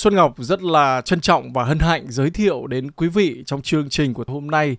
Xuân Ngọc rất là trân trọng và hân hạnh giới thiệu đến quý vị trong chương trình của hôm nay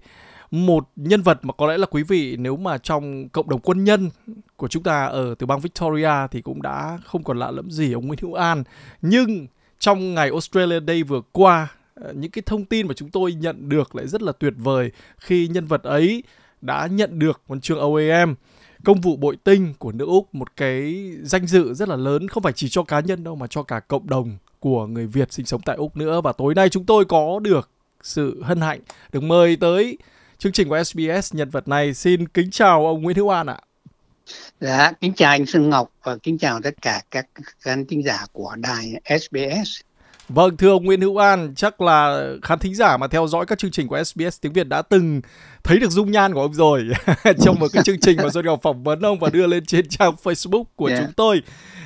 một nhân vật mà có lẽ là quý vị nếu mà trong cộng đồng quân nhân của chúng ta ở từ bang Victoria thì cũng đã không còn lạ lẫm gì ông Nguyễn Hữu An. Nhưng trong ngày Australia Day vừa qua, ờ, những cái thông tin mà chúng tôi nhận được lại rất là tuyệt vời khi nhân vật ấy đã nhận được huân chương OAM công vụ bội tinh của nước Úc một cái danh dự rất là lớn không phải chỉ cho cá nhân đâu mà cho cả cộng đồng của người Việt sinh sống tại Úc nữa và tối nay chúng tôi có được sự hân hạnh được mời tới chương trình của SBS nhân vật này. Xin kính chào ông Nguyễn Hữu An ạ. Dạ, kính chào anh sơn Ngọc và kính chào tất cả các khán thính giả của đài SBS. Vâng, thưa ông Nguyễn Hữu An, chắc là khán thính giả mà theo dõi các chương trình của SBS tiếng Việt đã từng thấy được dung nhan của ông rồi trong một cái chương trình mà Xuân Ngọc phỏng vấn ông và đưa lên trên trang Facebook của yeah. Dạ. chúng tôi.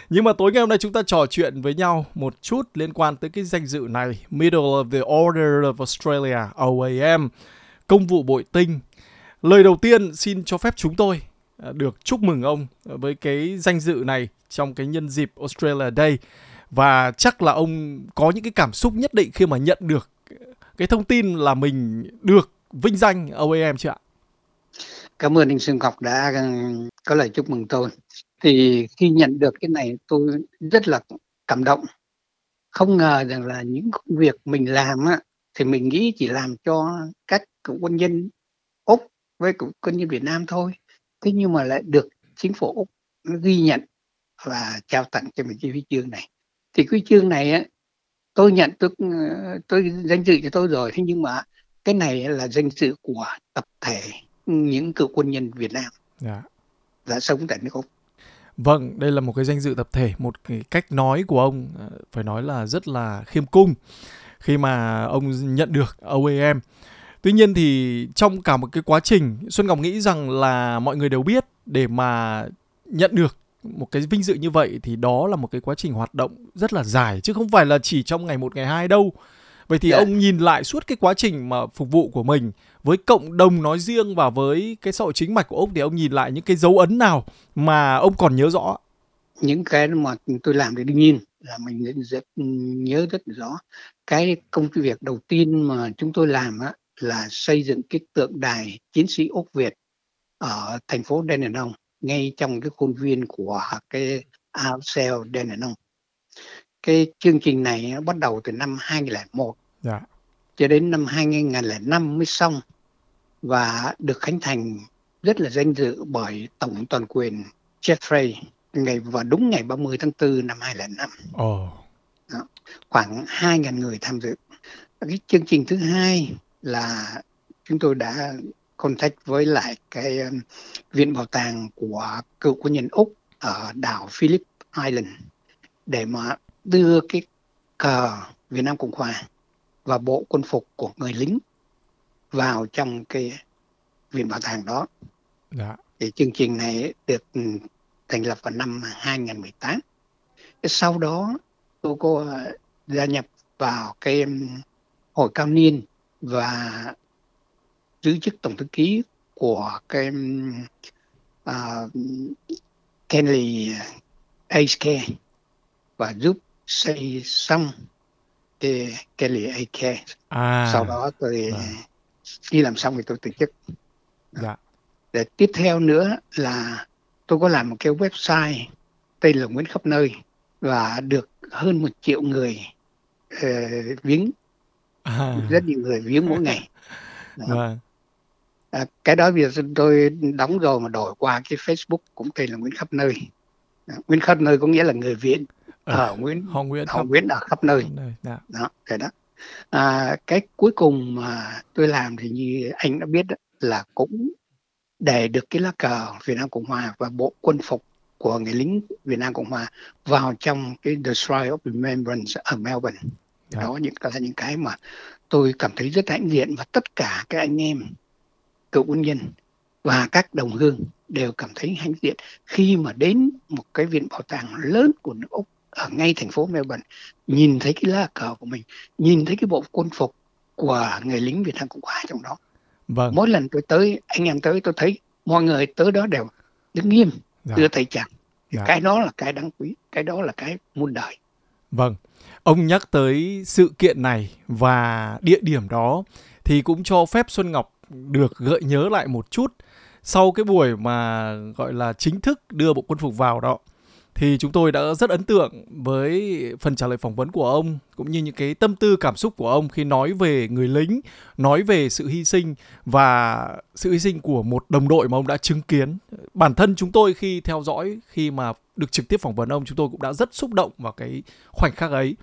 Nhưng mà tối ngày hôm nay chúng ta trò chuyện với nhau một chút liên quan tới cái danh dự này, Middle of the Order of Australia, OAM, công vụ bội tinh. Lời đầu tiên xin cho phép chúng tôi à, được chúc mừng ông với cái danh dự này trong cái nhân dịp Australia Day và chắc là ông có những cái cảm xúc nhất định khi mà nhận được cái thông tin là mình được vinh danh OAM chưa ạ? Cảm ơn anh Xuân Ngọc đã ờ, có lời chúc mừng tôi. Thì khi nhận được cái này tôi rất là cảm động. Không ngờ rằng là những công việc mình làm á, thì mình nghĩ chỉ làm cho các cựu quân nhân Úc với cựu quân nhân Việt Nam thôi. Thế nhưng mà lại được chính phủ Úc ghi nhận và trao tặng cho mình cái huy chương này thì cái chương này á tôi nhận tôi tôi danh dự cho tôi rồi thế nhưng mà cái này là danh dự của tập thể những cựu quân nhân Việt Nam dạ. đã sống tại nước Úc. Vâng, đây là một cái danh dự tập thể, một cái cách nói của ông ờ, phải nói là rất là khiêm cung khi mà ông nhận được OAM. Tuy nhiên thì trong cả một cái quá trình, Xuân Ngọc nghĩ rằng là mọi người đều biết để mà nhận được một cái vinh dự như vậy thì đó là một cái quá trình hoạt động rất là dài chứ không phải là chỉ trong ngày một ngày hai đâu vậy thì yeah. Dạ. ông nhìn lại suốt cái quá trình mà phục vụ của mình với cộng đồng nói riêng và với cái xã hội chính mạch của ông thì ông nhìn lại những cái dấu ấn nào mà ông còn nhớ rõ những cái mà tôi làm thì đương nhiên là mình rất, nhớ rất rõ cái công việc đầu tiên mà chúng tôi làm á, là xây dựng cái tượng đài chiến sĩ úc việt ở thành phố Dandenong ngay trong cái khuôn viên của cái Alcel Dandenong. Cái chương trình này nó bắt đầu từ năm 2001 dạ. cho đến năm 2005 mới xong và được khánh thành rất là danh dự bởi Tổng toàn quyền Jeffrey ngày và đúng ngày 30 tháng 4 năm 2005. Oh. Đó. Khoảng 2.000 người tham dự. Cái chương trình thứ hai là chúng tôi đã contact với lại cái um, viện bảo tàng của cựu quân nhân Úc ở đảo Phillip Island để mà đưa cái cờ Việt Nam Cộng Hòa và bộ quân phục của người lính vào trong cái viện bảo tàng đó. Dạ. Thì chương trình này được ừ, thành lập vào năm 2018. Sau đó tôi có gia nhập vào cái um, hội cao niên và giữ chức tổng thư ký của cái uh, Kenley Ace và giúp xây xong cái Kenley Ace. À, Sau đó tôi à. đi làm xong thì tôi từ chức. Dạ. Để tiếp theo nữa là tôi có làm một cái website tên là Nguyễn khắp nơi và được hơn một triệu người uh, viếng à. rất nhiều người viếng mỗi ngày. Đó. Vâng à, cái đó bây giờ tôi đóng rồi mà đổi qua cái Facebook cũng tên là Nguyễn khắp nơi à, Nguyễn khắp nơi có nghĩa là người Việt ở à, Nguyễn họ Nguyễn họ Nguyễn ở khắp nơi. Dạ. đó cái đó à, cái cuối cùng mà tôi làm thì như anh đã biết đó, là cũng để được cái lá cờ Việt Nam Cộng Hòa và bộ quân phục của người lính Việt Nam Cộng Hòa vào trong cái The Shrine of Remembrance ở Melbourne. Đó, đó những là những cái mà tôi cảm thấy rất hãnh diện và tất cả các anh em cựu quân nhân và các đồng hương đều cảm thấy hãnh diện khi mà đến một cái viện bảo tàng lớn của nước Úc ở ngay thành phố Melbourne nhìn thấy cái lá cờ của mình nhìn thấy cái bộ quân phục của người lính Việt Nam Cộng Hòa trong đó vâng. mỗi lần tôi tới anh em tới tôi thấy mọi người tới đó đều đứng nghiêm dạ. đưa tay chào dạ. cái đó là cái đáng quý cái đó là cái muôn đời Vâng, ông nhắc tới sự kiện này và địa điểm đó thì cũng cho phép Xuân Ngọc được gợi nhớ lại một chút sau cái buổi mà gọi là chính thức đưa bộ quân phục vào đó thì chúng tôi đã rất ấn tượng với phần trả lời phỏng vấn của ông cũng như những cái tâm tư cảm xúc của ông khi nói về người lính, nói về sự hy sinh và sự hy sinh của một đồng đội mà ông đã chứng kiến. Bản thân chúng tôi khi theo dõi khi mà được trực tiếp phỏng vấn ông chúng tôi cũng đã rất xúc động vào cái khoảnh khắc ấy.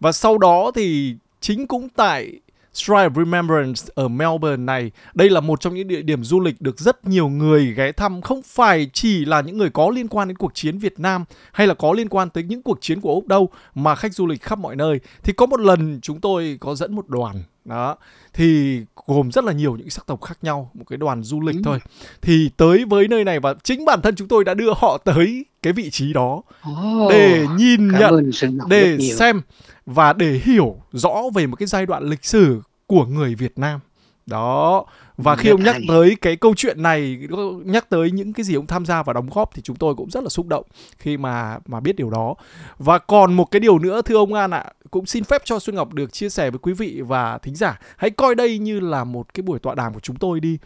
Và sau đó thì chính cũng tại Shrine of Remembrance ở Melbourne này, đây là một trong những địa điểm du lịch được rất nhiều người ghé thăm, không phải chỉ là những người có liên quan đến cuộc chiến Việt Nam hay là có liên quan tới những cuộc chiến của Úc đâu, mà khách du lịch khắp mọi nơi. Thì có một lần chúng tôi có dẫn một đoàn đó. Thì gồm rất là nhiều những sắc tộc khác nhau một cái đoàn du lịch ừ. thôi. Thì tới với nơi này và chính bản thân chúng tôi đã đưa họ tới cái vị trí đó oh, để nhìn nhận để xem và để hiểu rõ về một cái giai đoạn lịch sử của người Việt Nam. Đó và khi ông nhắc tới cái câu chuyện này nhắc tới những cái gì ông tham gia và đóng góp thì chúng tôi cũng rất là xúc động khi mà mà biết điều đó. Và còn một cái điều nữa thưa ông An ạ cũng xin phép cho Xuân Ngọc được chia sẻ với quý vị và thính giả. Hãy coi đây như là một cái buổi tọa đàm của chúng tôi đi.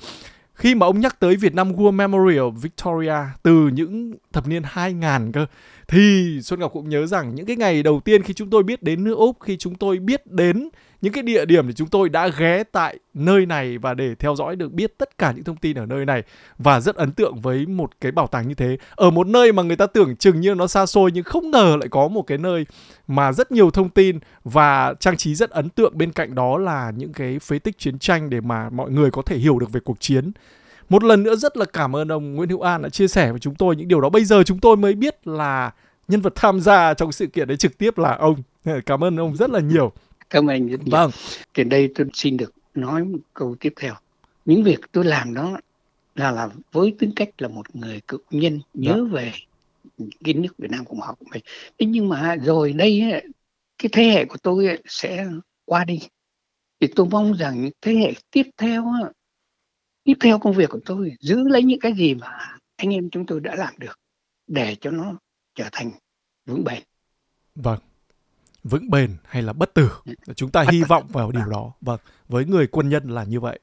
Khi mà ông nhắc tới Việt Nam War Memorial Victoria từ những thập niên 2000 cơ thì Xuân Ngọc cũng nhớ rằng những cái ngày đầu tiên khi chúng tôi biết đến nước Úc khi chúng tôi biết đến những cái địa điểm thì chúng tôi đã ghé tại nơi này và để theo dõi được biết tất cả những thông tin ở nơi này và rất ấn tượng với một cái bảo tàng như thế. Ở một nơi mà người ta tưởng chừng như nó xa xôi nhưng không ngờ lại có một cái nơi mà rất nhiều thông tin và trang trí rất ấn tượng. Bên cạnh đó là những cái phế tích chiến tranh để mà mọi người có thể hiểu được về cuộc chiến. Một lần nữa rất là cảm ơn ông Nguyễn Hữu An đã chia sẻ với chúng tôi những điều đó. Bây giờ chúng tôi mới biết là nhân vật tham gia trong sự kiện đấy trực tiếp là ông. Cảm ơn ông rất là nhiều cảm ơn rất nhiều. Vâng. Thì đây tôi xin được nói một câu tiếp theo. Những việc tôi làm đó là là với tính cách là một người cựu nhân nhớ dạ. về cái nước Việt Nam Cộng hòa của mình thế nhưng mà rồi đây cái thế hệ của tôi sẽ qua đi. Thì tôi mong rằng thế hệ tiếp theo tiếp theo công việc của tôi giữ lấy những cái gì mà anh em chúng tôi đã làm được để cho nó trở thành vững bền. Vâng vững bền hay là bất tử? Chúng ta hy vọng vào điều đó. Vâng với người quân nhân là như vậy.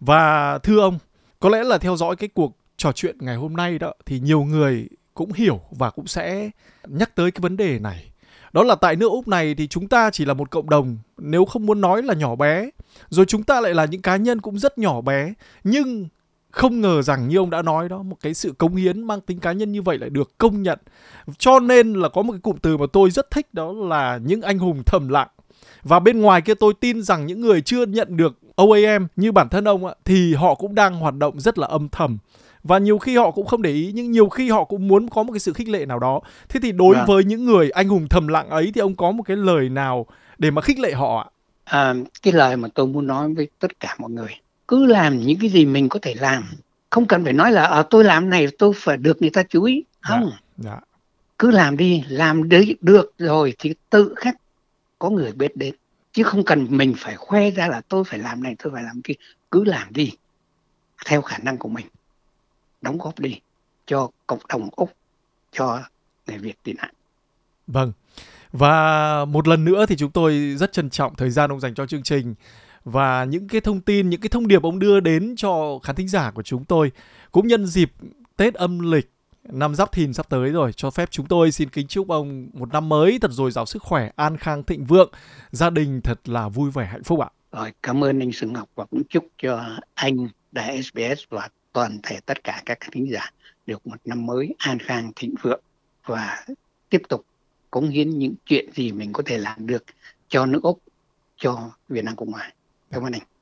Và thưa ông có lẽ là theo dõi cái cuộc trò chuyện ngày hôm nay đó thì nhiều người cũng hiểu và cũng sẽ nhắc tới cái vấn đề này. Đó là tại nước Úc này thì chúng ta chỉ là một cộng đồng nếu không muốn nói là nhỏ bé rồi chúng ta lại là những cá nhân cũng rất nhỏ bé. Nhưng không ngờ rằng như ông đã nói đó một cái sự cống hiến mang tính cá nhân như vậy lại được công nhận. Cho nên là có một cái cụm từ mà tôi rất thích đó là những anh hùng thầm lặng. Và bên ngoài kia tôi tin rằng những người chưa nhận được OAM như bản thân ông ạ thì họ cũng đang hoạt động rất là âm thầm. Và nhiều khi họ cũng không để ý nhưng nhiều khi họ cũng muốn có một cái sự khích lệ nào đó. Thế thì đối à. với những người anh hùng thầm lặng ấy thì ông có một cái lời nào để mà khích lệ họ ạ? À, cái lời mà tôi muốn nói với tất cả mọi người cứ làm những cái gì mình có thể làm. Không cần phải nói là à, tôi làm này tôi phải được người ta chú ý. Dạ, không. dạ, dạ. cứ làm đi làm được, được rồi thì tự khắc có người biết đến. Chứ không cần mình phải khoe ra là tôi phải làm này tôi phải làm kia. Cứ làm đi theo khả năng của mình. Đóng góp đi cho cộng đồng úc cho người việt tị nạn. Vâng. Và một lần nữa thì chúng tôi rất trân trọng thời gian ông dành cho chương trình và những cái thông tin, những cái thông điệp ông đưa đến cho khán thính giả của chúng tôi cũng nhân dịp Tết âm lịch năm Giáp Thìn sắp tới rồi, cho phép chúng tôi xin kính chúc ông một năm mới thật dồi dào sức khỏe, an khang thịnh vượng, gia đình thật là vui vẻ hạnh phúc ạ. Rồi, cảm ơn anh sừng Ngọc và cũng chúc cho anh Đài SBS và toàn thể tất cả các khán giả được một năm mới an khang thịnh vượng và tiếp tục cống hiến những chuyện gì mình có thể làm được cho nước Úc, cho Việt Nam Cộng Hòa. Cảm ơn anh.